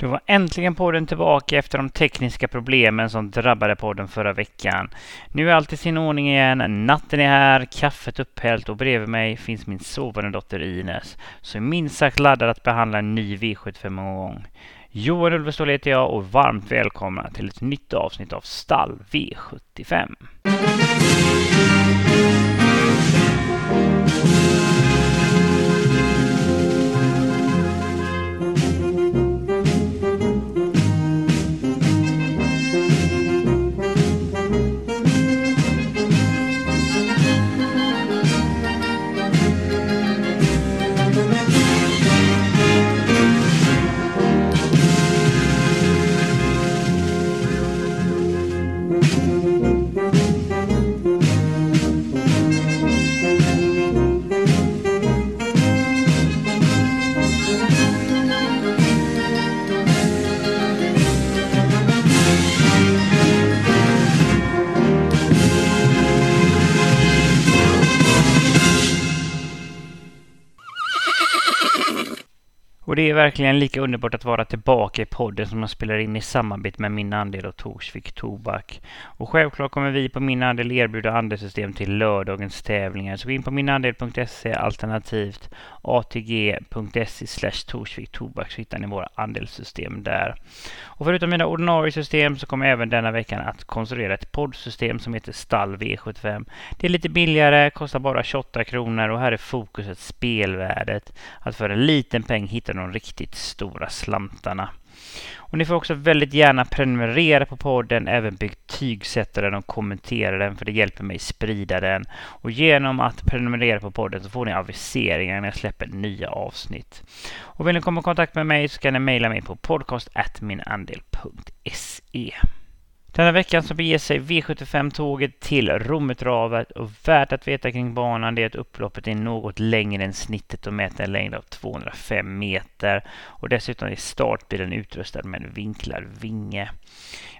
Då var äntligen podden tillbaka efter de tekniska problemen som drabbade podden förra veckan. Nu är allt i sin ordning igen, natten är här, kaffet upphällt och bredvid mig finns min sovande dotter Ines, som är minst sagt laddad att behandla en ny V75-omgång. Johan Ulvestål heter jag och varmt välkomna till ett nytt avsnitt av Stall V75. Det är verkligen lika underbart att vara tillbaka i podden som jag spelar in i samarbete med Min Andel och Torsvik Tobak. Och självklart kommer vi på Min Andel erbjuda andelssystem till lördagens tävlingar. Så gå in på minandel.se alternativt atg.se slash Torsvik Tobak så hittar ni våra andelssystem där. Och förutom mina ordinarie system så kommer jag även denna veckan att konstruera ett poddsystem som heter Stall V75. Det är lite billigare, kostar bara 28 kronor och här är fokuset spelvärdet. Att för en liten peng hitta någon de riktigt stora slantarna. Och ni får också väldigt gärna prenumerera på podden, även betygsätta den och kommentera den för det hjälper mig sprida den. Och genom att prenumerera på podden så får ni aviseringar när jag släpper nya avsnitt. Och vill ni komma i kontakt med mig så kan ni mejla mig på podcast.minandel.se. Denna veckan så beger sig V75-tåget till Rommetravet och värt att veta kring banan det är att upploppet är något längre än snittet och mäter en längd av 205 meter och dessutom är startbilen utrustad med en vinklad vinge.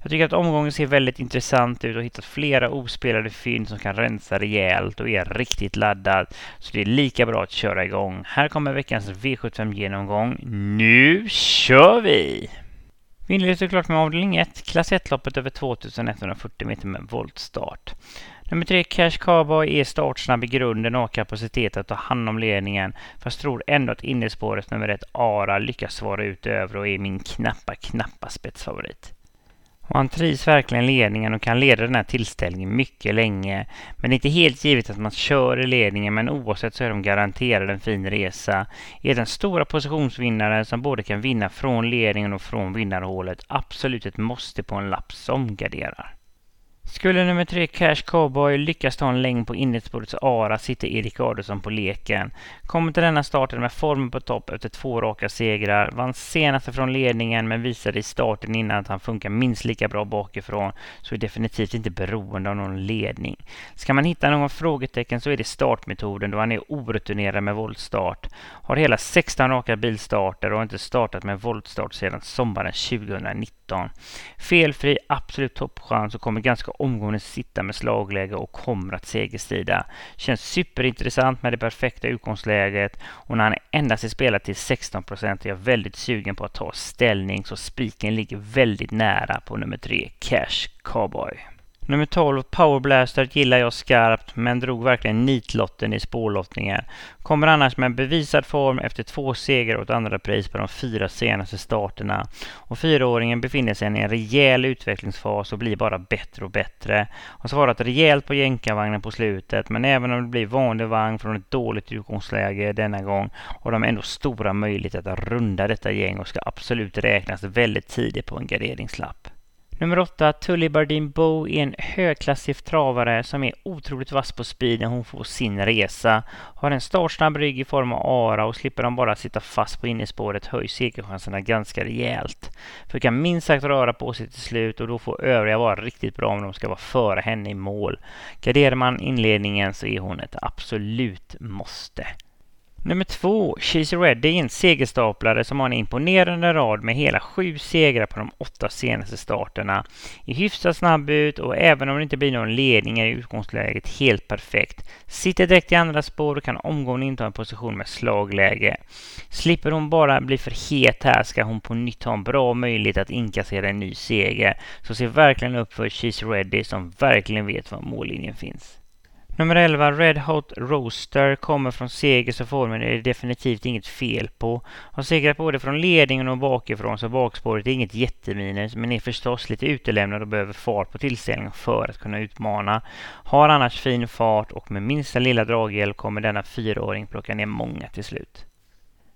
Jag tycker att omgången ser väldigt intressant ut och hittat flera ospelade fynd som kan rensa rejält och är riktigt laddad. Så det är lika bra att köra igång. Här kommer veckans V75-genomgång. Nu kör vi! Vi inleder såklart med avdelning 1, klass 1-loppet över 2140 meter med voltstart. Nummer 3, Cash Cowboy, är startsnabb i grunden och har kapacitet att ta hand om ledningen. Fast tror ändå att innerspåret nummer 1, Ara, lyckas svara ut över och är min knappa, knappa spetsfavorit. Och han trivs verkligen i ledningen och kan leda den här tillställningen mycket länge. Men det är inte helt givet att man kör i ledningen, men oavsett så är de garanterade en fin resa. Är den stora positionsvinnaren som både kan vinna från ledningen och från vinnarhålet absolut ett måste på en lapp som garderar. Skulle nummer tre Cash Cowboy lyckas ta en längd på innerspårets Ara sitter Erik Adolfsson på leken. Kommer till denna starten med formen på topp efter två raka segrar. Vann senaste från ledningen men visade i starten innan att han funkar minst lika bra bakifrån så är definitivt inte beroende av någon ledning. Ska man hitta någon frågetecken så är det startmetoden då han är orutinerad med voltstart. Har hela 16 raka bilstarter och har inte startat med voltstart sedan sommaren 2019. Felfri, absolut toppchans och kommer ganska omgående sitta med slagläge och kommer att segerstrida. Känns superintressant med det perfekta utgångsläget och när han endast är spelad till 16 procent är jag väldigt sugen på att ta ställning så spiken ligger väldigt nära på nummer tre Cash Cowboy. Nummer 12, Powerblaster, gillar jag skarpt men drog verkligen nitlotten i spårlottningen. Kommer annars med en bevisad form efter två segrar och ett andra pris på de fyra senaste starterna. Och fyraåringen befinner sig i en rejäl utvecklingsfas och blir bara bättre och bättre. Har svarat rejält på jänkarvagnen på slutet men även om det blir vanlig vagn från ett dåligt utgångsläge denna gång har de ändå stora möjligheter att runda detta gäng och ska absolut räknas väldigt tidigt på en garderingslapp. Nummer åtta, Tully Bardeen Bow är en högklassig travare som är otroligt vass på speed när hon får sin resa. Har en startsnabb rygg i form av ara och slipper de bara sitta fast på innerspåret höjs segerchanserna ganska rejält. För kan minst sagt röra på sig till slut och då får övriga vara riktigt bra om de ska vara före henne i mål. Garderar man inledningen så är hon ett absolut måste. Nummer två, Cheesy Ready är en segerstaplare som har en imponerande rad med hela sju segrar på de åtta senaste starterna. I hyfsat snabb ut och även om det inte blir någon ledning är utgångsläget helt perfekt. Sitter direkt i andra spår och kan omgående inta en position med slagläge. Slipper hon bara bli för het här ska hon på nytt ha en bra möjlighet att inkassera en ny seger. Så se verkligen upp för Cheesy Ready som verkligen vet var mållinjen finns. Nummer 11, Red Hot Roaster, kommer från seger så formen är det definitivt inget fel på. Har segrat både från ledningen och bakifrån så bakspåret är inget jätteminus men är förstås lite utelämnad och behöver fart på tillställningen för att kunna utmana. Har annars fin fart och med minsta lilla draghjälp kommer denna fyraåring plocka ner många till slut.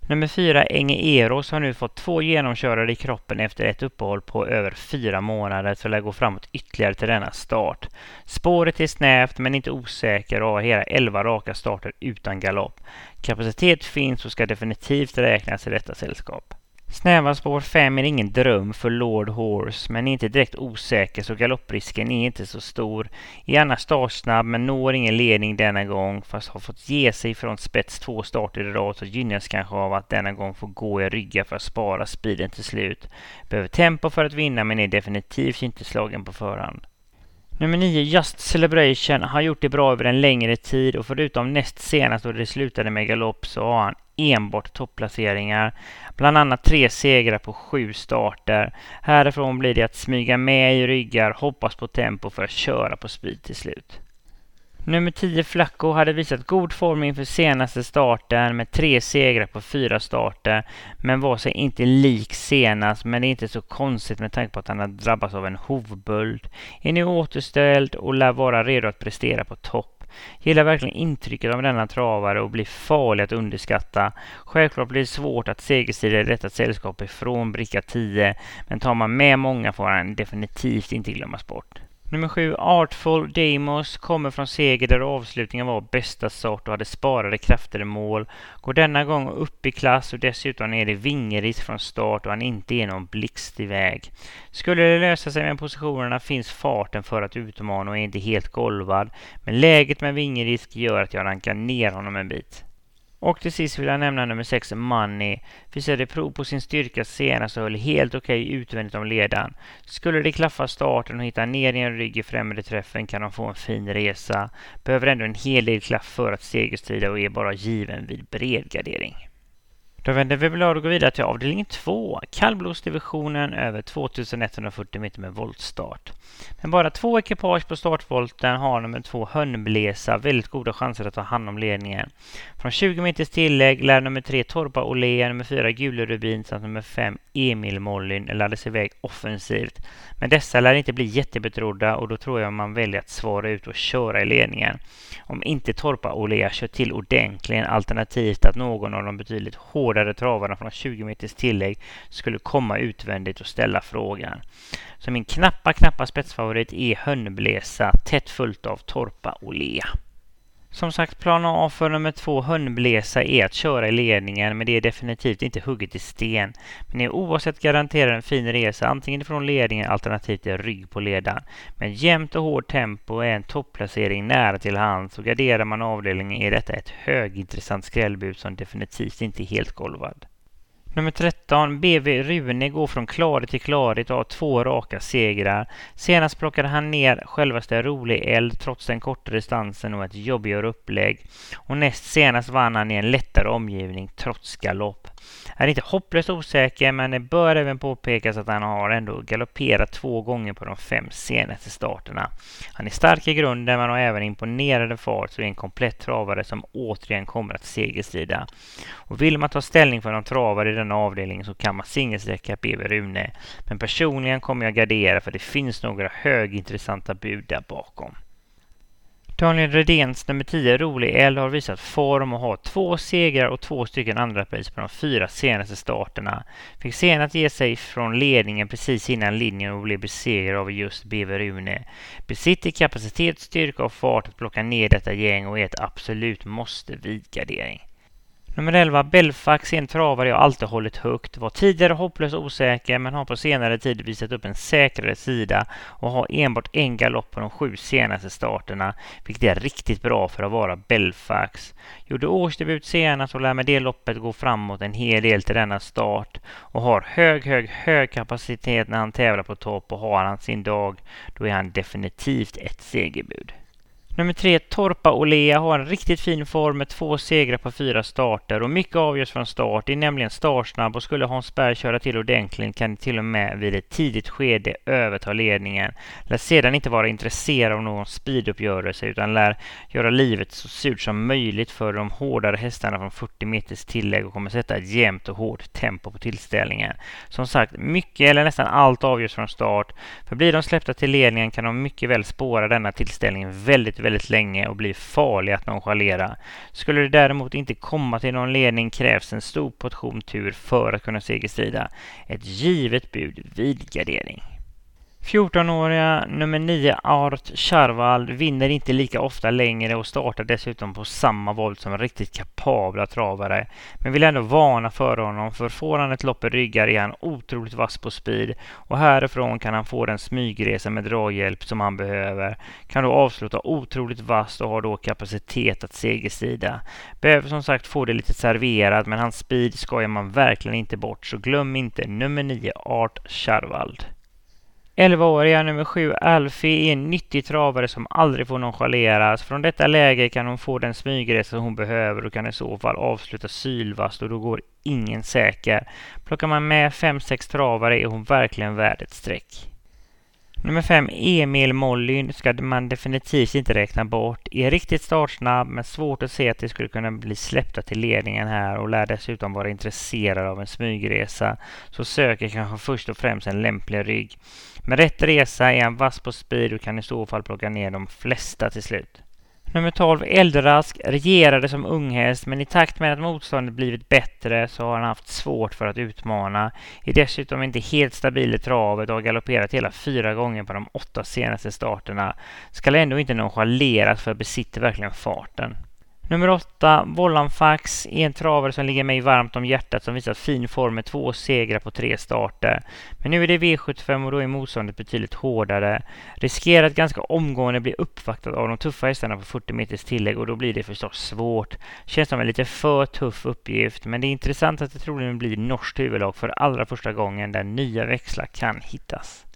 Nummer fyra, Enge Eros, har nu fått två genomkörare i kroppen efter ett uppehåll på över fyra månader så lär gå framåt ytterligare till denna start. Spåret är snävt men inte osäker och har hela elva raka starter utan galopp. Kapacitet finns och ska definitivt räknas i detta sällskap. Snäva spår 5 är ingen dröm för Lord Horse, men är inte direkt osäker så galopprisken är inte så stor. Är annars startsnabb men når ingen ledning denna gång, fast har fått ge sig från spets två starter i rad så gynnas kanske av att denna gång få gå i rygga för att spara speeden till slut. Behöver tempo för att vinna men är definitivt inte slagen på förhand. Nummer 9, Just Celebration, har gjort det bra över en längre tid och förutom näst senast då det slutade med galopp så har han enbart topplaceringar. Bland annat tre segrar på sju starter. Härifrån blir det att smyga med i ryggar, hoppas på tempo för att köra på speed till slut. Nummer 10 Flacco hade visat god form inför senaste starten med tre segrar på fyra starter men var sig inte lik senast men det är inte så konstigt med tanke på att han har drabbats av en hovböld. Är nu återställd och lär vara redo att prestera på topp. Gillar verkligen intrycket av denna travare och blir farlig att underskatta. Självklart blir det svårt att segerstrida i detta sällskap ifrån bricka 10 men tar man med många får han definitivt inte glömmas bort. Nummer sju, Artful Demos, kommer från seger där avslutningen var bästa sort och hade sparade krafter i mål. Går denna gång upp i klass och dessutom är det vingeris från start och han inte är någon blixt iväg. Skulle det lösa sig med positionerna finns farten för att utmana och är inte helt golvad. Men läget med vingerisk gör att jag rankar ner honom en bit. Och till sist vill jag nämna nummer 6, Money. Visade prov på sin styrka senast och höll helt okej okay utvändigt om ledaren. Skulle det klaffa starten och hitta ner i en rygg i främre träffen kan de få en fin resa. Behöver ändå en hel del klaff för att segerstrida och är bara given vid bred gardering. Då vänder vi blad och går vidare till avdelning 2, kallblodsdivisionen över 2140 meter med voltstart. Med bara två ekipage på startvolten har nummer två Hönnblesa väldigt goda chanser att ta hand om ledningen. Från 20 meters tillägg lär nummer tre Torpa Olea, nummer fyra Gule Rubin samt nummer fem Emil Mollin laddas iväg offensivt. Men dessa lär inte bli jättebetrodda och då tror jag man väljer att svara ut och köra i ledningen. Om inte Torpa Olea kör till ordentligen alternativt att någon av de betydligt hårdare travarna från 20 meters tillägg skulle komma utvändigt och ställa frågan. Så min knappa, knappa spetsfavorit är Hönnblesa, tätt följt av Torpa och lea. Som sagt, plan A för nummer två Hönnblesa är e, att köra i ledningen, men det är definitivt inte hugget i sten. Men är oavsett garanterar en fin resa, antingen från ledningen alternativt i rygg på ledaren. Med jämnt och hårt tempo är en topplacering nära till hands och garderar man avdelningen är detta ett högintressant skrällbud som definitivt inte är helt golvad. Nummer 13, BV Rune, går från klarhet till klarhet och har två raka segrar. Senast plockade han ner självaste Rolig Eld trots den korta distansen och ett jobbigare upplägg. Och näst senast vann han i en lättare omgivning trots galopp. Är inte hopplöst osäker men det bör även påpekas att han har ändå galopperat två gånger på de fem senaste starterna. Han är stark i grunden men har även imponerande fart så är en komplett travare som återigen kommer att segerstrida. Och vill man ta ställning för någon travare i denna avdelning så kan man singelsträcka BB Rune. Men personligen kommer jag gardera för det finns några högintressanta bud där bakom. Daniel Redéns nummer 10, Rolig L, har visat form och har två segrar och två stycken andra pris på de fyra senaste starterna. Fick senast ge sig från ledningen precis innan linjen och blev besegrad av just BV Rune. Besitter kapacitet, styrka och fart att plocka ner detta gäng och är ett absolut måste vid gardering. Nummer 11, Belfax, är en travare jag alltid hållit högt. Var tidigare hopplöst osäker men har på senare tid visat upp en säkrare sida och har enbart en galopp på de sju senaste starterna, vilket är riktigt bra för att vara Belfax. Gjorde årsdebut senast och lär med det loppet gå framåt en hel del till denna start och har hög, hög, hög kapacitet när han tävlar på topp och har han sin dag, då är han definitivt ett segerbud. Nummer tre, Torpa Olea har en riktigt fin form med två segrar på fyra starter och mycket avgörs från start. Det är nämligen startsnabb och skulle Hans Berg köra till ordentligt kan det till och med vid ett tidigt skede överta ledningen. Lär sedan inte vara intresserad av någon speeduppgörelse utan lär göra livet så surt som möjligt för de hårdare hästarna från 40 meters tillägg och kommer sätta ett jämnt och hårt tempo på tillställningen. Som sagt, mycket eller nästan allt avgörs från start. För blir de släppta till ledningen kan de mycket väl spåra denna tillställning väldigt väldigt länge och blir farlig att nonchalera. Skulle det däremot inte komma till någon ledning krävs en stor portion tur för att kunna segerstrida. Ett givet bud vid gardering. 14-åriga nummer 9 Art Charvald vinner inte lika ofta längre och startar dessutom på samma volt som riktigt kapabla travare. Men vill ändå varna för honom för får han ett lopp i ryggar är han otroligt vass på speed och härifrån kan han få den smygresa med draghjälp som han behöver. Kan då avsluta otroligt vasst och har då kapacitet att segersida. Behöver som sagt få det lite serverat men hans speed skojar man verkligen inte bort så glöm inte nummer 9 Art Charvald. 11-åriga nummer 7 Alfie är en nyttig travare som aldrig får nonchaleras. Från detta läge kan hon få den smygresa hon behöver och kan i så fall avsluta sylvast och då går ingen säker. Plockar man med 5-6 travare är hon verkligen värd ett streck. Nummer fem, Emil Mollyn ska man definitivt inte räkna bort. Är riktigt startsnabb men svårt att se att det skulle kunna bli släppta till ledningen här och lär dessutom vara intresserad av en smygresa. Så söker kanske först och främst en lämplig rygg. Med rätt resa är han vass på speed och kan i så fall plocka ner de flesta till slut. Nummer 12, Eldrask, regerade som unghäst men i takt med att motståndet blivit bättre så har han haft svårt för att utmana. Är dessutom inte helt stabil i travet och har galopperat hela fyra gånger på de åtta senaste starterna. Skall ändå inte nonchaleras för besitter verkligen farten. Nummer åtta, Vollanfax, är en travare som ligger mig varmt om hjärtat som visat fin form med två segrar på tre starter. Men nu är det V75 och då är motståndet betydligt hårdare. Riskerar att ganska omgående bli uppvaktad av de tuffa hästarna på 40 meters tillägg och då blir det förstås svårt. Känns som en lite för tuff uppgift men det är intressant att det troligen blir norskt huvudlag för allra första gången där nya växlar kan hittas.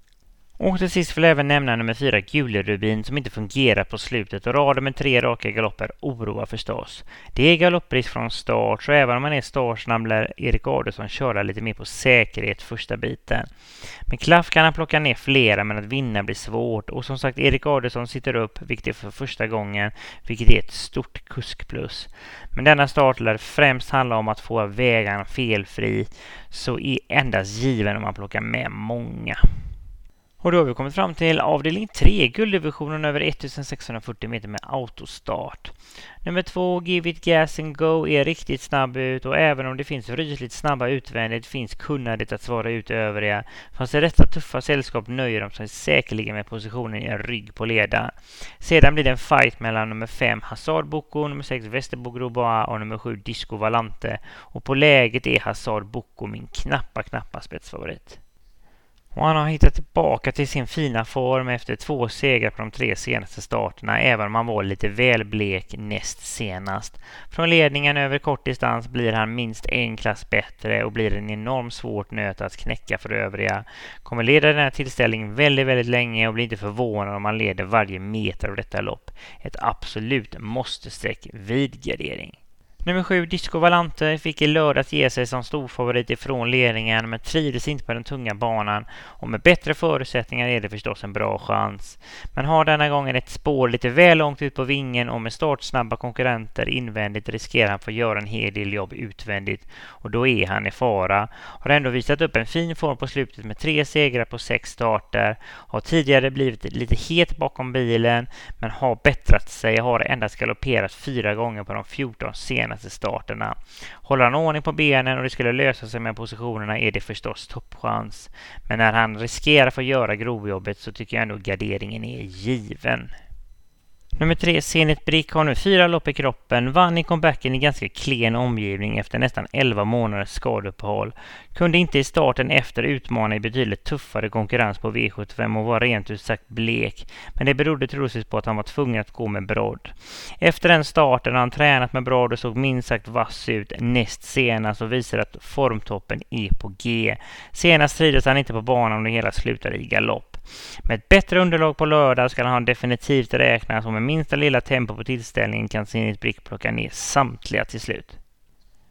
Och till sist vill jag även nämna nummer fyra Gulerubin som inte fungerar på slutet och raden med tre raka galopper oroar förstås. Det är galopprisk från start så även om man är startsnabb lär Erik Adelsson köra lite mer på säkerhet första biten. Med klaff kan han plocka ner flera men att vinna blir svårt och som sagt Erik Adelsson sitter upp, vilket är för första gången, vilket är ett stort kuskplus. Men denna start lär främst handla om att få vägarna felfri så är endast given om man plockar med många. Och då har vi kommit fram till avdelning 3, gulddivisionen över 1640 meter med autostart. Nummer 2, Give It Gas and Go, är riktigt snabb ut och även om det finns rysligt snabba utvändigt finns kunnandet att svara ut övriga. Fast i detta tuffa sällskap nöjer de sig säkerligen med positionen i en rygg på leda. Sedan blir det en fight mellan nummer 5, Hazard Boko, nummer 6, Västerbo Grobois och nummer 7, Disco Valante. Och på läget är Hazard Boko min knappa, knappa spetsfavorit. Och han har hittat tillbaka till sin fina form efter två segrar på de tre senaste starterna, även om han var lite väl blek näst senast. Från ledningen över kort distans blir han minst en klass bättre och blir en enormt svårt nöt att knäcka för övriga. Kommer leda den här tillställningen väldigt, väldigt länge och blir inte förvånad om han leder varje meter av detta lopp. Ett absolut måste-streck vid gardering. Nummer sju, Disco Valante, fick i lördags ge sig som storfavorit ifrån ledningen men trivdes inte på den tunga banan och med bättre förutsättningar är det förstås en bra chans. Men har denna gången ett spår lite väl långt ut på vingen och med startsnabba konkurrenter invändigt riskerar han få göra en hel del jobb utvändigt och då är han i fara. Har ändå visat upp en fin form på slutet med tre segrar på sex starter. Har tidigare blivit lite het bakom bilen men har bättrat sig. Har endast galopperat fyra gånger på de 14 senaste senaste starterna. Håller han ordning på benen och det skulle lösa sig med positionerna är det förstås toppchans. Men när han riskerar att få göra grovjobbet så tycker jag ändå garderingen är given. Nummer tre, Zenit Brick, har nu fyra lopp i kroppen, vann i comebacken i ganska klen omgivning efter nästan 11 månaders skadeuppehåll. Kunde inte i starten efter utmana i betydligt tuffare konkurrens på V75 och var rent ut sagt blek. Men det berodde troligtvis på att han var tvungen att gå med brodd. Efter den starten har han tränat med brodd och såg minst sagt vass ut näst senast och visar att formtoppen är på G. Senast trivdes han inte på banan och det hela slutade i galopp. Med ett bättre underlag på lördag ska han definitivt räkna som med minsta lilla tempo på tillställningen kan Zenit Brick plocka ner samtliga till slut.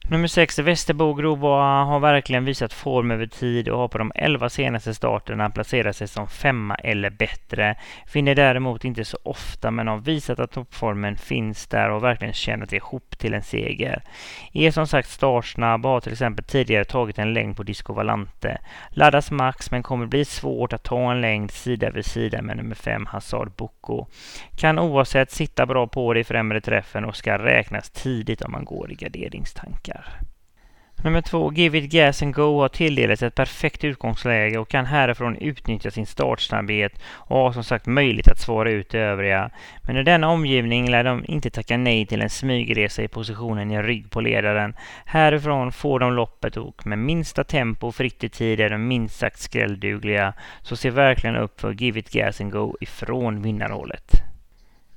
Nummer 6, Västerbo Groboa, har verkligen visat form över tid och har på de 11 senaste starterna placerat sig som femma eller bättre. Finner däremot inte så ofta men har visat att toppformen finns där och verkligen tjänat ihop till en seger. Är som sagt startsnabb och har till exempel tidigare tagit en längd på Disco Valante. Laddas max men kommer bli svårt att ta en längd sida vid sida med nummer 5 Hazard Boko. Kan oavsett sitta bra på det i främre träffen och ska räknas tidigt om man går i garderingstankar här. Nummer två, Give It Gas and Go har tilldelats ett perfekt utgångsläge och kan härifrån utnyttja sin startsnabbhet och har som sagt möjlighet att svara ut det övriga. Men i denna omgivning lär de inte tacka nej till en smygresa i positionen i rygg på ledaren. Härifrån får de loppet och med minsta tempo och fritt i tid är de minst sagt skrälldugliga. Så se verkligen upp för Give It Gas and Go ifrån vinnarhålet.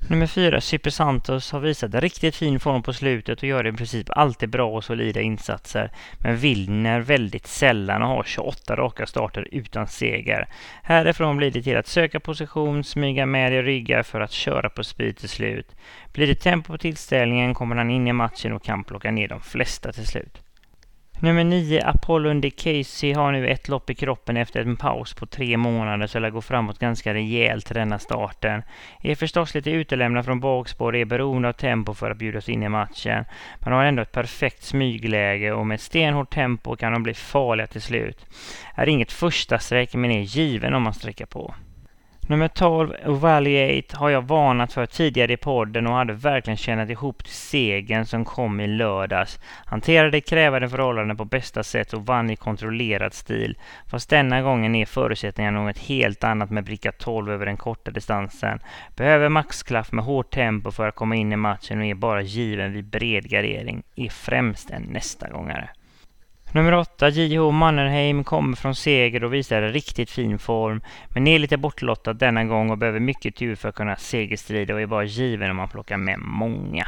Nummer fyra, Super Santos, har visat riktigt fin form på slutet och gör i princip alltid bra och solida insatser. Men vinner väldigt sällan och har 28 raka starter utan seger. Härifrån blir det till att söka position, smyga med i ryggar för att köra på speed till slut. Blir det tempo på tillställningen kommer han in i matchen och kan plocka ner de flesta till slut. Nummer 9, Apollo de Casey, har nu ett lopp i kroppen efter en paus på tre månader så lär gå framåt ganska rejält till denna starten. Är förstås lite utelämnad från bakspår och är beroende av tempo för att bjudas in i matchen. Men har ändå ett perfekt smygläge och med stenhårt tempo kan de bli farliga till slut. Är inget första streck men är given om man sträcker på. Nummer 12, Evaluate, har jag varnat för tidigare i podden och hade verkligen tjänat ihop till segern som kom i lördags. Hanterade krävande förhållanden på bästa sätt och vann i kontrollerad stil. Fast denna gången är förutsättningarna något helt annat med bricka 12 över den korta distansen. Behöver maxklaff med hårt tempo för att komma in i matchen och är bara given vid bred gardering. Är främst en nästa gångare. Nummer 8, J.H. Mannerheim, kommer från seger och visar en riktigt fin form, men är lite bortlottad denna gång och behöver mycket tur för att kunna segerstrida och är bara given om man plockar med många.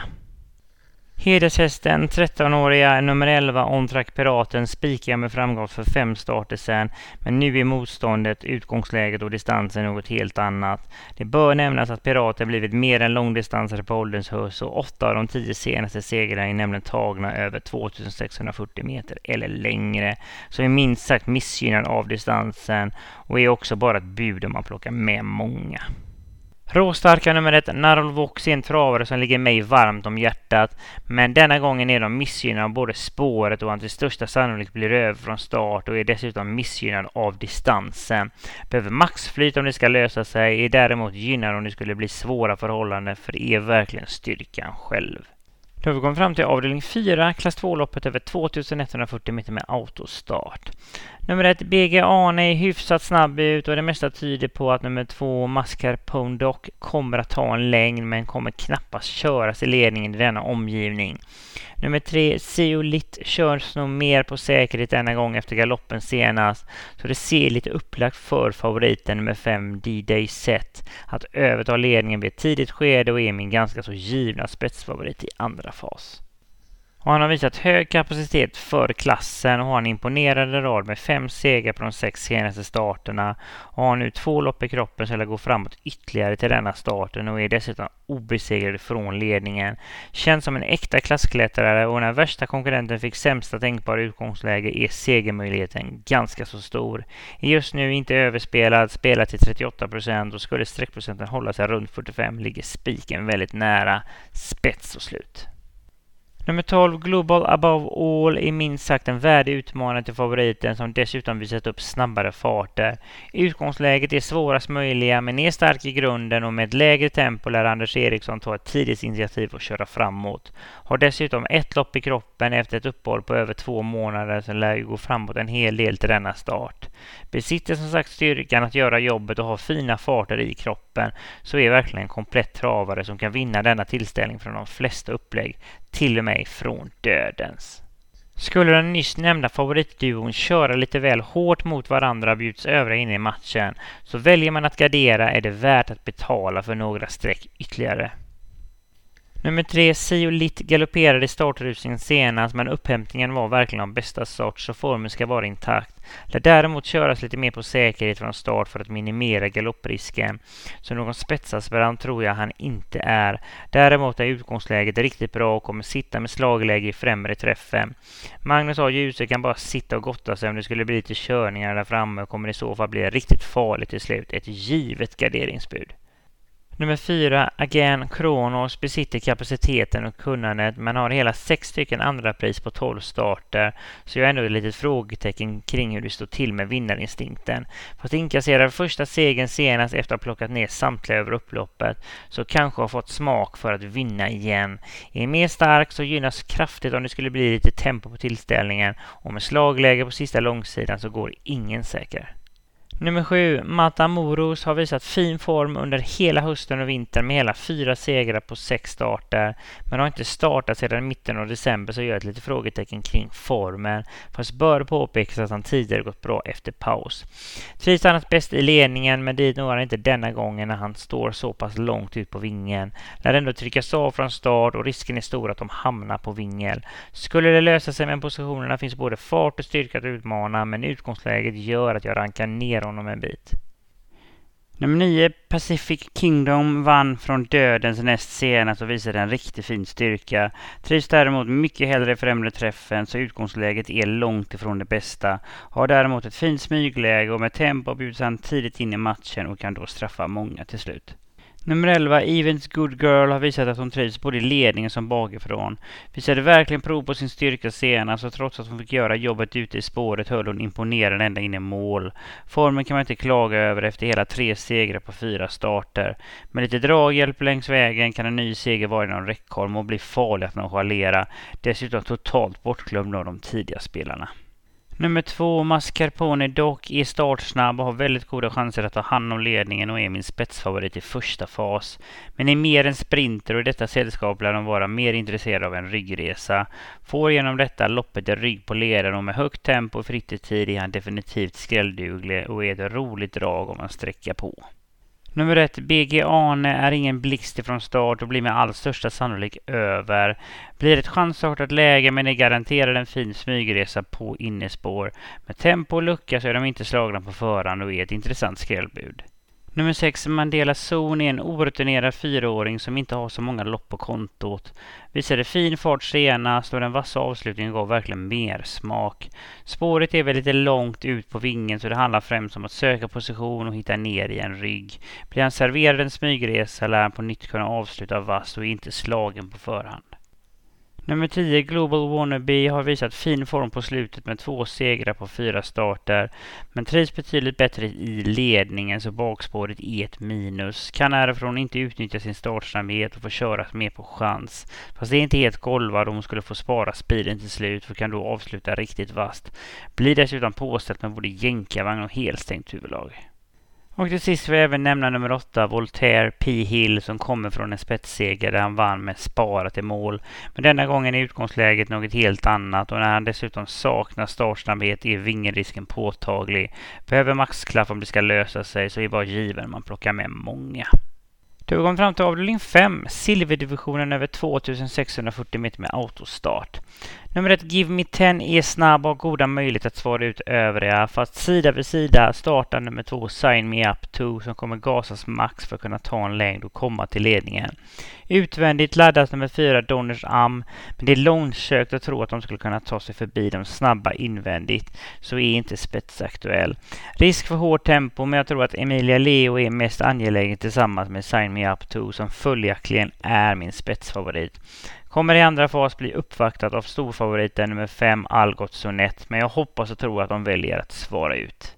Hedershästen, 13-åriga nummer 11 Ontrack Piraten spikar med framgång för fem starter sen, men nu är motståndet, utgångsläget och distansen något helt annat. Det bör nämnas att Piraten blivit mer än långdistansare på ålderns höst och åtta av de tio senaste segrarna är nämligen tagna över 2640 meter eller längre, så är minst sagt missgynnad av distansen och är också bara ett bud om man plockar med många. Råstarka nummer ett, Narolvox är en travare som ligger mig varmt om hjärtat. Men denna gången är de missgynnade av både spåret och han till största sannolikhet blir över från start och är dessutom missgynnad av distansen. Behöver maxflyt om det ska lösa sig, är däremot gynnad om det skulle bli svåra förhållanden för är verkligen styrkan själv. Då har vi kommit fram till avdelning 4, klass 2-loppet över 2140 meter med autostart. Nummer 1, BG Arne är hyfsat snabb ut och det mesta tyder på att nummer 2, Mascarpone Doc, kommer att ta en längd men kommer knappast köras i ledningen i denna omgivning. Nummer tre, Siolit körs nog mer på säkerhet denna gång efter galoppen senast. Så det ser lite upplagt för favoriten nummer fem, D-Day Set, att överta ledningen vid ett tidigt skede och är min ganska så givna spetsfavorit i andra fas. Och han har visat hög kapacitet för klassen och har en imponerande rad med fem segrar på de sex senaste starterna. Och har nu två lopp i kroppen som gå framåt ytterligare till denna starten och är dessutom obesegrad från ledningen. Känns som en äkta klassklättrare och när värsta konkurrenten fick sämsta tänkbara utgångsläge är segermöjligheten ganska så stor. Är just nu inte överspelad, spelar till 38 procent och skulle streckprocenten hålla sig runt 45 ligger spiken väldigt nära spets och slut. Nummer 12, Global Above All, är minst sagt en värdig utmanare till favoriten som dessutom visat upp snabbare farter. Utgångsläget är svårast möjliga men är stark i grunden och med ett lägre tempo lär Anders Eriksson ta ett tidigt initiativ och köra framåt. Har dessutom ett lopp i kroppen efter ett uppehåll på över två månader så lär ju gå framåt en hel del till denna start. Besitter som sagt styrkan att göra jobbet och ha fina farter i kroppen så är verkligen en komplett travare som kan vinna denna tillställning från de flesta upplägg till och med från dödens. Skulle den nyss nämnda favoritduon köra lite väl hårt mot varandra bjuds övriga in i matchen, så väljer man att gardera är det värt att betala för några streck ytterligare. Nummer tre, Sio Litt galopperade i startrusningen senast men upphämtningen var verkligen av bästa sort så formen ska vara intakt. Lär däremot köras lite mer på säkerhet från start för att minimera galopprisken. Så någon spetsaspirant tror jag han inte är. Däremot är utgångsläget riktigt bra och kommer sitta med slagläge i främre träffen. Magnus A. Djuse kan bara sitta och gotta sig om det skulle bli lite körningar där framme och kommer i så fall bli riktigt farligt till slut. Ett givet garderingsbud. Nummer fyra, Again Kronos besitter kapaciteten och kunnandet men har hela sex stycken andra pris på 12 starter. Så jag har ändå ett litet frågetecken kring hur det står till med vinnarinstinkten. Fast inkasserade första segern senast efter att ha plockat ner samtliga över upploppet så kanske har fått smak för att vinna igen. Är mer stark så gynnas kraftigt om det skulle bli lite tempo på tillställningen och med slagläge på sista långsidan så går ingen säker. Nummer sju, Matamoros har visat fin form under hela hösten och vintern med hela fyra segrar på sex starter. Men har inte startat sedan mitten av december så gör ett litet frågetecken kring formen. Fast bör påpekas att han tidigare gått bra efter paus. Trivs annars bäst i ledningen men dit når han inte denna gången när han står så pass långt ut på vingen. Lär ändå tryckas av från start och risken är stor att de hamnar på vingel. Skulle det lösa sig med positionerna finns både fart och styrka att utmana men utgångsläget gör att jag rankar ner honom en bit. Nummer 9, Pacific Kingdom, vann från dödens näst senast och visade en riktigt fin styrka. Trivs däremot mycket hellre i främre träffen så utgångsläget är långt ifrån det bästa. Har däremot ett fint smygläge och med tempo bjuds han tidigt in i matchen och kan då straffa många till slut. Nummer 11, Evens Good Girl, har visat att hon trivs både i ledningen som bakifrån. Visade verkligen prov på sin styrka senast och trots att hon fick göra jobbet ute i spåret höll hon imponerande ända in i mål. Formen kan man inte klaga över efter hela tre segrar på fyra starter. Med lite draghjälp längs vägen kan en ny seger vara inom räckhåll och bli farlig att nonchalera. Dessutom totalt bortglömd av de tidiga spelarna. Nummer två, Mascarpone dock är startsnabb och har väldigt goda chanser att ta hand om ledningen och är min spetsfavorit i första fas. Men är mer en sprinter och i detta sällskap lär de vara mer intresserade av en ryggresa. Får genom detta loppet en rygg på ledaren och med högt tempo och fritt i tid är han definitivt skrällduglig och är ett roligt drag om man sträcker på. Nummer ett, BG Arne är ingen blixt ifrån start och blir med all största sannolikhet över. Blir ett chansartat läge men är garanterad en fin smygresa på innespår. Med tempo och lucka så är de inte slagna på förhand och är ett intressant skrällbud. Nummer 6, Mandela Zon är en orutinerad fyraåring som inte har så många lopp på kontot. Visade fin fart senast och den vassa avslutningen gav verkligen mer smak. Spåret är väl lite långt ut på vingen så det handlar främst om att söka position och hitta ner i en rygg. Blir han serverad en smygresa lär han på nytt kunna avsluta vass och är inte slagen på förhand. Nummer 10, Global Wannabe, har visat fin form på slutet med två segrar på fyra starter. Men trivs betydligt bättre i ledningen så bakspåret är ett minus. Kan härifrån inte utnyttja sin startsnabbhet och få köras mer på chans. Fast det är inte helt golvad om hon skulle få spara speeden till slut för kan då avsluta riktigt vast. Blir dessutom påställt med både jänkarvagn och helstängt huvudlag. Och till sist vill jag även nämna nummer åtta, Voltaire P. Hill, som kommer från en spetsseger där han vann med sparat i mål. Men denna gången är utgångsläget något helt annat och när han dessutom saknar startsnabbhet är vingerisken påtaglig. Behöver maxklaff om det ska lösa sig så är bara given man plockar med många. Då har vi kommit fram till avdelning 5, silverdivisionen över 2640 meter med autostart. Nummer ett, Give Me Ten, är snabb och har goda möjligheter att svara ut övriga. Fast sida vid sida startar nummer två, Sign Me Up 2, som kommer gasas max för att kunna ta en längd och komma till ledningen. Utvändigt laddas nummer fyra, Donners Am, men det är långsökt att tro att de skulle kunna ta sig förbi de snabba invändigt, så är inte spetsaktuell. Risk för hårt tempo, men jag tror att Emilia Leo är mest angelägen tillsammans med Sign Me Up 2, som följaktligen är min spetsfavorit. Kommer i andra fas bli uppvaktad av storfavoriten nummer 5 Algot Sonett, men jag hoppas och tror att de väljer att svara ut.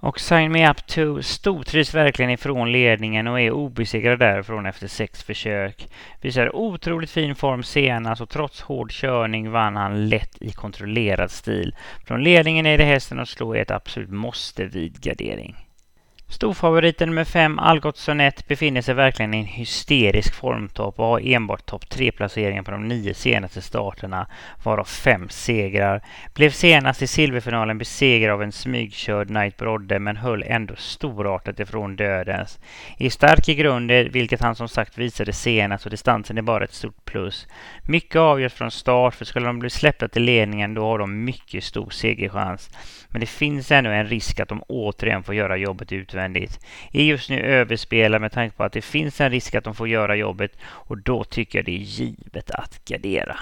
Och Sign Me Up 2 stortrivs verkligen ifrån ledningen och är obesegrad därifrån efter sex försök. Visar otroligt fin form senast och trots hård körning vann han lätt i kontrollerad stil. Från ledningen är det hästen att slå i ett absolut måste vid gardering. Storfavoriten nummer 5, Algot Sonett, befinner sig verkligen i en hysterisk formtopp och har enbart topp 3-placeringar på de nio senaste starterna, varav fem segrar. Blev senast i silverfinalen besegrad av en smygkörd Knight Brodde men höll ändå storartat ifrån dödens. Är stark i grunden, vilket han som sagt visade senast och distansen är bara ett stort plus. Mycket avgörs från start, för skulle de bli släppta till ledningen då har de mycket stor segerchans. Men det finns ändå en risk att de återigen får göra jobbet utvändigt. Är just nu överspelad med tanke på att det finns en risk att de får göra jobbet och då tycker jag det är givet att gardera.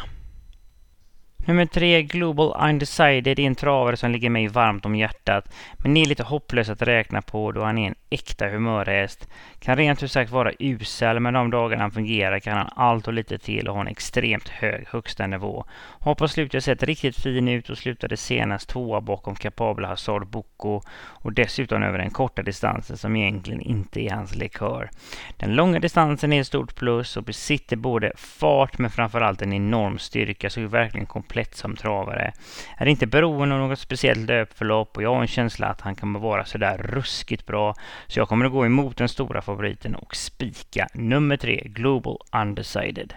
Nummer tre, Global Undecided, är en travare som ligger mig varmt om hjärtat, men är lite hopplös att räkna på då han är en äkta humörhäst. Kan rent ut sagt vara usel, men de dagarna han fungerar kan han allt och lite till och ha en extremt hög högsta nivå. Har på slutet sett riktigt fin ut och slutade senast tvåa bakom kapabla Hazard Boko och dessutom över den korta distansen som egentligen inte är hans lekör. Den långa distansen är ett stort plus och besitter både fart men framförallt en enorm styrka så är verkligen komplett som travare. Är inte beroende av något speciellt löpförlopp och jag har en känsla att han kommer vara sådär ruskigt bra så jag kommer att gå emot den stora favoriten och spika nummer tre, Global Undecided.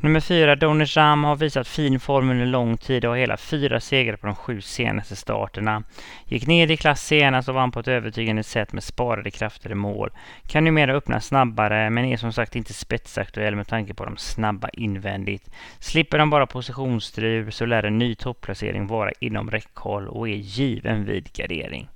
Nummer fyra, Donnersham, har visat fin form under lång tid och har hela fyra segrar på de sju senaste starterna. Gick ner i klass senast och vann på ett övertygande sätt med sparade krafter i mål. Kan numera öppna snabbare, men är som sagt inte spetsaktuell med tanke på de snabba invändigt. Slipper de bara positionsstrul så lär en ny topplacering vara inom räckhåll och är given vid gardering.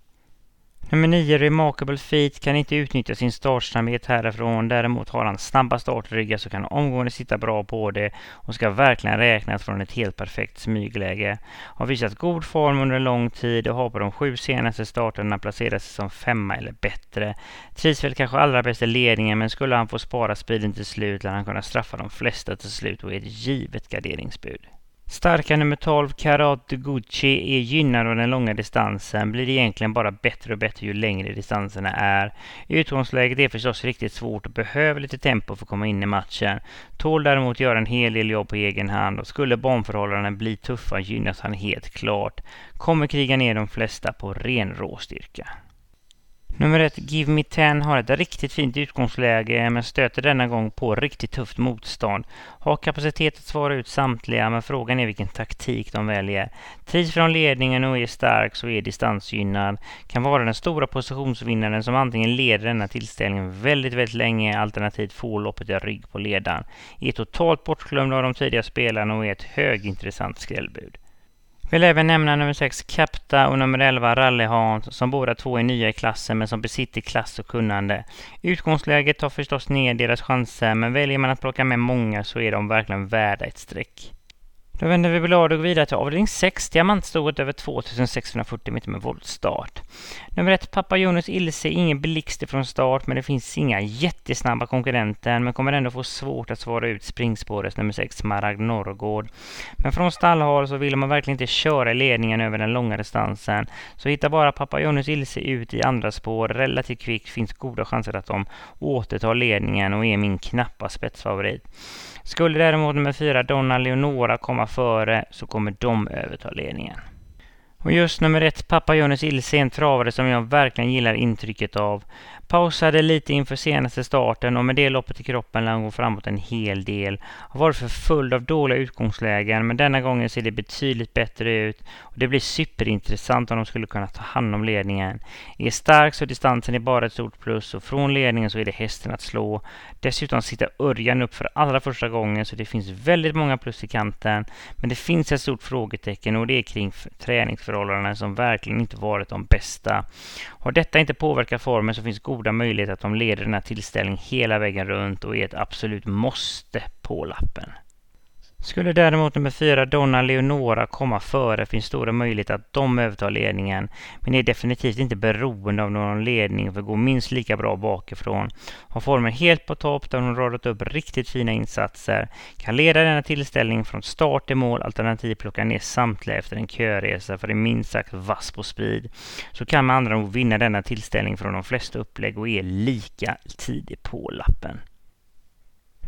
Nummer 9, Remarkable Feet, kan inte utnyttja sin startsnabbhet härifrån. Däremot har han snabba startryggar så kan omgående sitta bra på det och ska verkligen räknas från ett helt perfekt smygläge. Har visat god form under en lång tid och har på de sju senaste starterna placerat sig som femma eller bättre. Trivs väl kanske allra bäst i ledningen men skulle han få spara speeden till slut lär han kunna straffa de flesta till slut och är ett givet garderingsbud. Starka nummer 12, Karat Gucci, är gynnad av den långa distansen. Blir egentligen bara bättre och bättre ju längre distanserna är. Utgångsläget är förstås riktigt svårt och behöver lite tempo för att komma in i matchen. Tål däremot göra en hel del jobb på egen hand och skulle banförhållandena bli tuffa gynnas han helt klart. Kommer kriga ner de flesta på ren råstyrka. Nummer ett, Give Me Ten, har ett riktigt fint utgångsläge men stöter denna gång på riktigt tufft motstånd. Har kapacitet att svara ut samtliga men frågan är vilken taktik de väljer. Trivs från ledningen och är stark så är distansgynnad. Kan vara den stora positionsvinnaren som antingen leder denna tillställning väldigt, väldigt länge alternativt får loppet i rygg på ledaren. Är totalt bortglömd av de tidiga spelarna och är ett högintressant skrällbud. Vill även nämna nummer 6 Capta och nummer 11 Rally Hans som båda två är nya i klassen men som besitter klass och kunnande. Utgångsläget tar förstås ner deras chanser men väljer man att plocka med många så är de verkligen värda ett streck. Då vänder vi blad och går vidare till avdelning 6, diamantstoet över 2640 meter med voltstart. Nummer 1, Pappa Jonas Ilse, ingen blixt från start, men det finns inga jättesnabba konkurrenter, men kommer ändå få svårt att svara ut springspåret nummer 6, Maragd Norrgård. Men från stallhåll så vill man verkligen inte köra i ledningen över den långa distansen, så hittar bara Pappa Jonas Ilse ut i andra spår relativt kvickt, finns goda chanser att de återtar ledningen och är min knappa spetsfavorit. Skulle däremot nummer fyra Donna Leonora komma före så kommer de överta ledningen. Och just nummer ett, Pappa Jonas Ilse, en travare som jag verkligen gillar intrycket av. Pausade lite inför senaste starten och med det loppet i kroppen lär han gå framåt en hel del. Har varit förföljd av dåliga utgångslägen men denna gången ser det betydligt bättre ut. Och Det blir superintressant om de skulle kunna ta hand om ledningen. Är stark så distansen är bara ett stort plus och från ledningen så är det hästen att slå. Dessutom sitter Örjan upp för allra första gången så det finns väldigt många plus i kanten. Men det finns ett stort frågetecken och det är kring träningsförhållandena som verkligen inte varit de bästa. Har detta inte påverkat formen så finns goda möjligheter att de leder den här tillställningen hela vägen runt och är ett absolut måste på lappen. Skulle däremot nummer fyra Donna Leonora komma före finns stora möjligheter att de övertar ledningen, men är definitivt inte beroende av någon ledning för går minst lika bra bakifrån. Har formen helt på topp där hon radat upp riktigt fina insatser, kan leda denna tillställning från start till mål alternativt plocka ner samtliga efter en köresa för är minst sagt vass på speed. Så kan med andra ord vinna denna tillställning från de flesta upplägg och är lika tidig på lappen.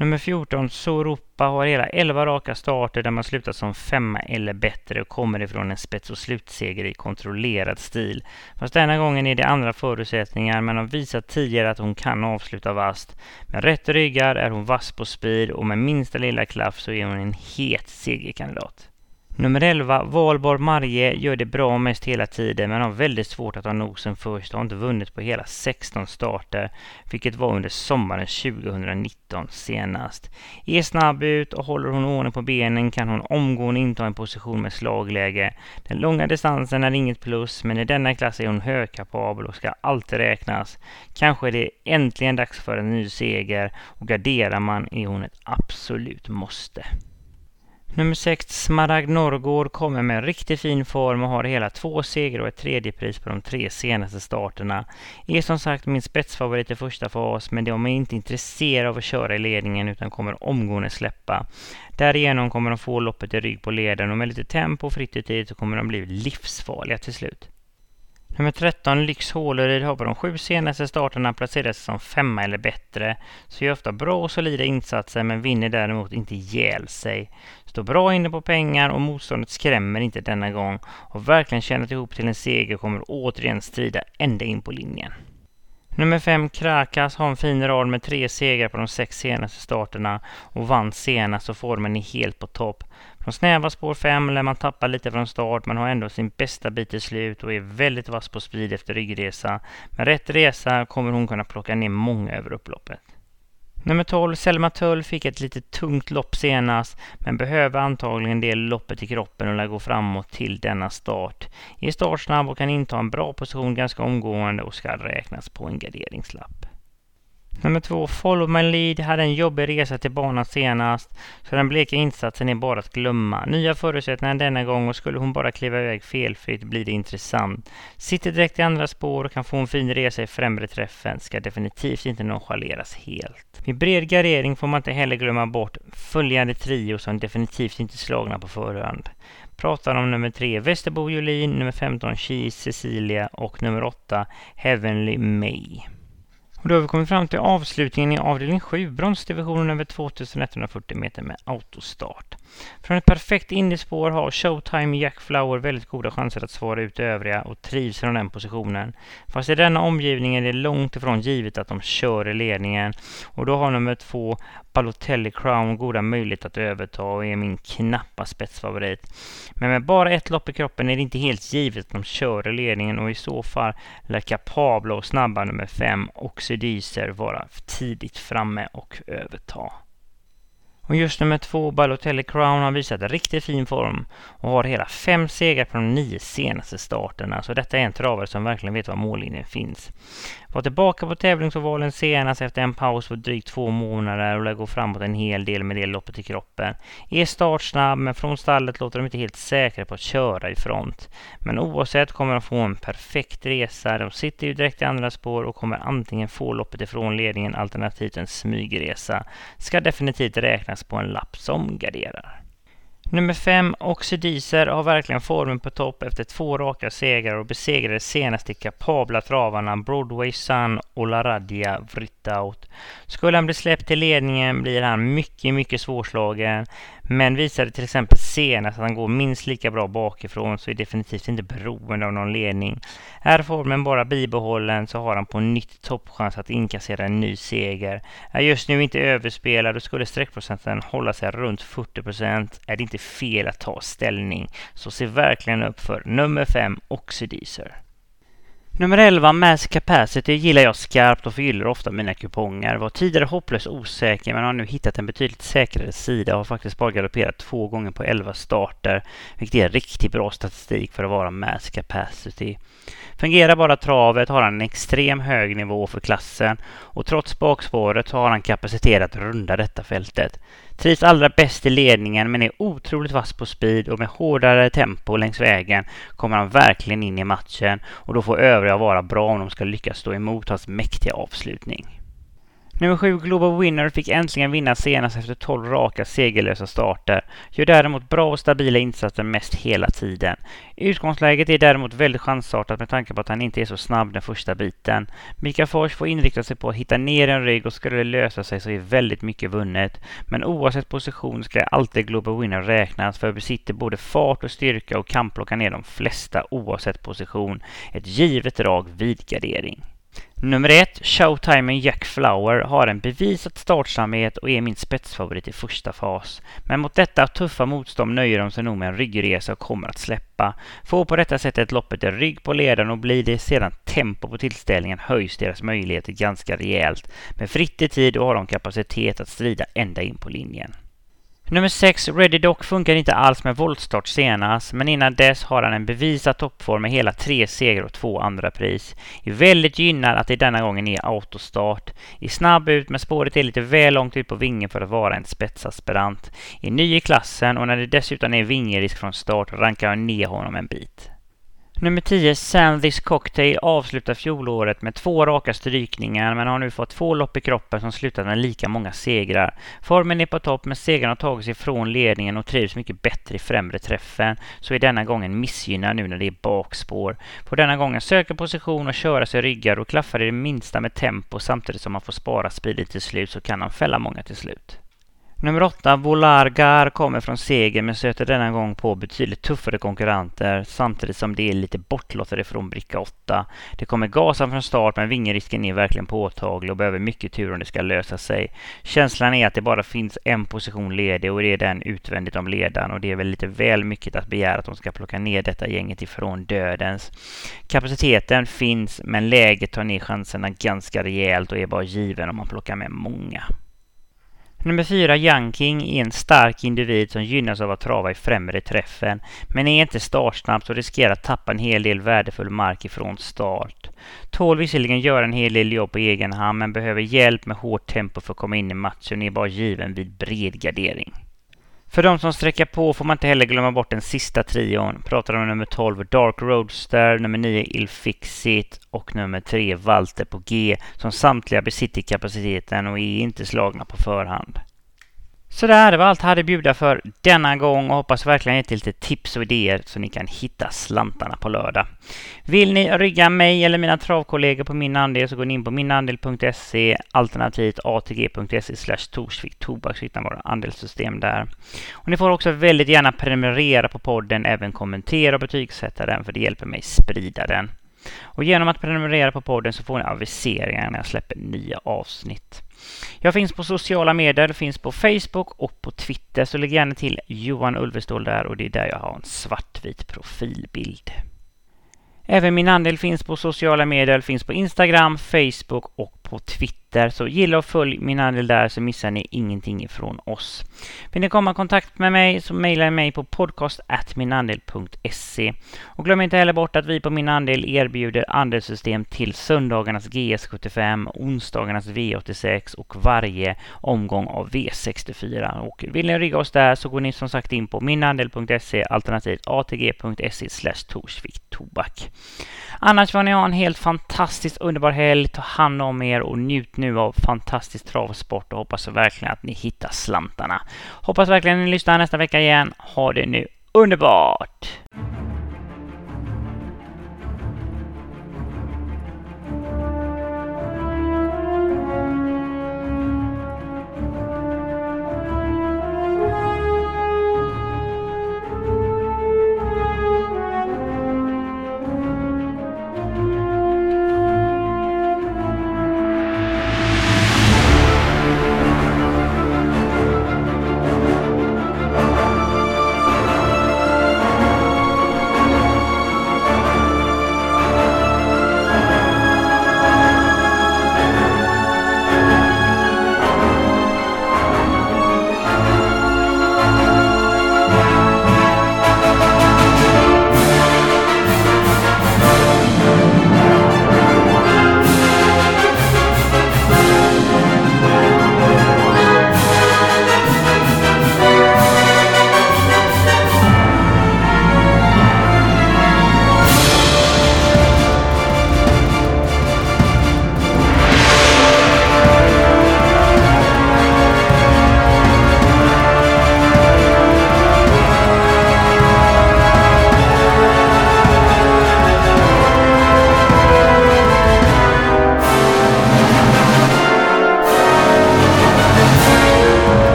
Nummer 14, Sorupa, har hela 11 raka starter där man slutat som femma eller bättre och kommer ifrån en spets och slutseger i kontrollerad stil. Fast denna gången är det andra förutsättningar men har visat tidigare att hon kan avsluta vast. Med rätt ryggar är hon vass på speed och med minsta lilla klaff så är hon en het segerkandidat. Nummer 11, Valborg Marje, gör det bra mest hela tiden men har väldigt svårt att ha nosen först och har inte vunnit på hela 16 starter, vilket var under sommaren 2019 senast. Är snabb ut och håller hon ordning på benen kan hon omgående inta en position med slagläge. Den långa distansen är inget plus, men i denna klass är hon högkapabel och ska alltid räknas. Kanske är det äntligen dags för en ny seger och garderar man är hon ett absolut måste. Nummer 6, Smaragd Norrgård, kommer med en riktigt fin form och har hela två segrar och ett tredje pris på de tre senaste starterna. Är som sagt min spetsfavorit i första fas, men de är inte intresserade av att köra i ledningen utan kommer omgående släppa. Därigenom kommer de få loppet i rygg på leden och med lite tempo och fritt i tid så kommer de bli livsfarliga till slut. Nummer 13, Lyx Håleryd, har på de sju senaste starterna placerat sig som femma eller bättre. Så gör ofta bra och solida insatser men vinner däremot inte ihjäl sig. Står bra inne på pengar och motståndet skrämmer inte denna gång. Och verkligen tjänat ihop till en seger kommer återigen strida ända in på linjen. Nummer 5, Krakas, har en fin rad med tre segrar på de sex senaste starterna och vann senast och formen är helt på topp. Från snäva spår 5 lär man tappa lite från start men har ändå sin bästa bit till slut och är väldigt vass på speed efter ryggresa. Med rätt resa kommer hon kunna plocka ner många över upploppet. Nummer 12, Selma Tull, fick ett lite tungt lopp senast, men behöver antagligen det loppet i kroppen och lär gå framåt till denna start. Är startsnabb och kan inta en bra position ganska omgående och ska räknas på en garderingslapp. Nummer två, Follow My Lead hade en jobbig resa till banan senast, så den bleka insatsen är bara att glömma. Nya förutsättningar denna gång och skulle hon bara kliva iväg felfritt blir det intressant. Sitter direkt i andra spår och kan få en fin resa i främre träffen, ska definitivt inte nonchaleras helt. Med bred gardering får man inte heller glömma bort följande trio som definitivt inte slagna på förhand. Pratar om nummer tre Västerbo Jolin, nummer 15 Cheese Cecilia och nummer 8 Heavenly May. Och då har vi kommit fram till avslutningen i avdelning 7, bronsdivisionen över 2140 meter med autostart. Från ett perfekt indiespår har Showtime Jack Flower väldigt goda chanser att svara ut övriga och trivs från den positionen. Fast i denna omgivning är det långt ifrån givet att de kör i ledningen och då har nummer två Balotelli Crown goda möjligheter att överta och är min knappa spetsfavorit. Men med bara ett lopp i kroppen är det inte helt givet att de kör i ledningen och i så fall lär kapabla och snabba nummer fem Oxidizer vara tidigt framme och överta. Och just nummer två, Balotelli Crown, har visat riktigt fin form och har hela fem segrar på de nio senaste starterna. Så detta är en travare som verkligen vet var mållinjen finns. Var tillbaka på tävlingsovalen senast efter en paus på drygt två månader och lär gå framåt en hel del med det loppet i kroppen. Är startsnabb men från stallet låter de inte helt säkra på att köra i front. Men oavsett kommer de få en perfekt resa. De sitter ju direkt i andra spår och kommer antingen få loppet ifrån ledningen alternativt en smygresa. Ska definitivt räknas på en lapp som garderar. Nummer 5, Oxidiser har verkligen formen på topp efter två raka segrar och besegrade senast de kapabla travarna Broadway Sun och Laradia Vrittaut. Skulle han bli släppt till ledningen blir han mycket, mycket svårslagen. Men visade till exempel senast att han går minst lika bra bakifrån så är definitivt inte beroende av någon ledning. Är formen bara bibehållen så har han på nytt toppchans att inkassera en ny seger. Är just nu inte överspelad och skulle streckprocenten hålla sig runt 40 procent är det inte fel att ta ställning. Så se verkligen upp för nummer 5 Oxidizer. Nummer 11, Mass Capacity, gillar jag skarpt och förgyller ofta mina kuponger. Var tidigare hopplöst osäker men har nu hittat en betydligt säkrare sida och har faktiskt bara galopperat två gånger på 11 starter, vilket är riktigt bra statistik för att vara Mass Capacity. Fungerar bara travet har han en extrem hög nivå för klassen och trots bakspåret så har han kapacitet att runda detta fältet. Trivs allra bäst i ledningen men är otroligt vass på speed och med hårdare tempo längs vägen kommer han verkligen in i matchen och då får övriga vara bra om de ska lyckas stå emot hans mäktiga avslutning. Nummer 7 Global Winner fick äntligen vinna senast efter 12 raka segerlösa starter. Gör däremot bra och stabila insatser mest hela tiden. Utgångsläget är däremot väldigt chansartat med tanke på att han inte är så snabb den första biten. Mika Fors får inrikta sig på att hitta ner en rygg och skulle det lösa sig så är väldigt mycket vunnet. Men oavsett position ska alltid Global Winner räknas för besitter både fart och styrka och kan plocka ner de flesta oavsett position. Ett givet drag vid gardering. Nummer ett, Showtime Jack Flower, har en bevisad startsamhet och är min spetsfavorit i första fas. Men mot detta tuffa motstånd nöjer de sig nog med en ryggresa och kommer att släppa. Får på detta sättet loppet en rygg på ledaren och blir det sedan tempo på tillställningen höjs deras möjligheter ganska rejält. Med fritt i tid och har de kapacitet att strida ända in på linjen. Nummer 6, Ready Dock, funkar inte alls med voltstart senast, men innan dess har han en bevisad toppform med hela tre segrar och två andra pris. Är väldigt gynnad att det denna gången är autostart. Är snabb ut, men spåret är lite väl långt ut på vingen för att vara en spetsaspirant. Är ny i klassen och när det dessutom är vingerisk från start rankar jag ner honom en bit. Nummer 10, Sandys Cocktail, avslutar fjolåret med två raka strykningar men har nu fått två lopp i kroppen som slutat med lika många segrar. Formen är på topp men segrarna har tagit sig från ledningen och trivs mycket bättre i främre träffen så är denna gången missgynnad nu när det är bakspår. På denna gången söka position och köra sig ryggar och klaffar i det minsta med tempo samtidigt som man får spara speeden till slut så kan han fälla många till slut. Nummer åtta, Volargar, kommer från seger men stöter denna gång på betydligt tuffare konkurrenter samtidigt som det är lite bortlottade från bricka 8. Det kommer gasa från start men vingerisken är verkligen påtaglig och behöver mycket tur om det ska lösa sig. Känslan är att det bara finns en position ledig och det är den utvändigt om ledaren och det är väl lite väl mycket att begära att de ska plocka ner detta gänget ifrån dödens. Kapaciteten finns men läget tar ner chanserna ganska rejält och är bara given om man plockar med många. Nummer fyra, Young är en stark individ som gynnas av att trava i främre träffen, men är inte startsnabb så riskerar att tappa en hel del värdefull mark ifrån start. Tål visserligen göra en hel del jobb på egen hand, men behöver hjälp med hårt tempo för att komma in i matchen och är bara given vid bred gardering. För de som sträcker på får man inte heller glömma bort den sista trion. Pratar om nummer 12 Dark Roadster, nummer 9 Ilfixit och nummer 3 Walter på G som samtliga besitter kapaciteten och är inte slagna på förhand. Sådär, det var allt jag hade att bjuda för denna gång och hoppas verkligen ge lite tips och idéer så ni kan hitta slantarna på lördag. Vill ni rygga mig eller mina travkollegor på min andel så går ni in på minandel.se alternativt atg.se slash Torsvik Tobak så hittar våra andelssystem där. Och ni får också väldigt gärna prenumerera på podden, även kommentera och betygsätta den för det hjälper mig sprida den. Och genom att prenumerera på podden så får ni aviseringar när jag släpper nya avsnitt. Jag finns på sociala medier, finns på Facebook och på Twitter, så lägg gärna till Johan Ulvestål där och det är där jag har en svartvit profilbild. Även min andel finns på sociala medier, finns på Instagram, Facebook och på Twitter. Så gilla och följ min andel där så missar ni ingenting ifrån oss. Vill ni komma i kontakt med mig så mejla mig på podcast.minandel.se. Och glöm inte heller bort att vi på Min Andel erbjuder andelssystem till söndagarnas GS75, onsdagarnas V86 och varje omgång av V64. Och vill ni rigga oss där så går ni som sagt in på minandel.se alternativt atg.se slash Torsvik Tobak. Annars får ni ha en helt fantastiskt underbar helg. Ta hand om er och njut nu av fantastisk travsport och hoppas verkligen att ni hittar slantarna. Hoppas verkligen att ni lyssnar nästa vecka igen. Ha det nu underbart!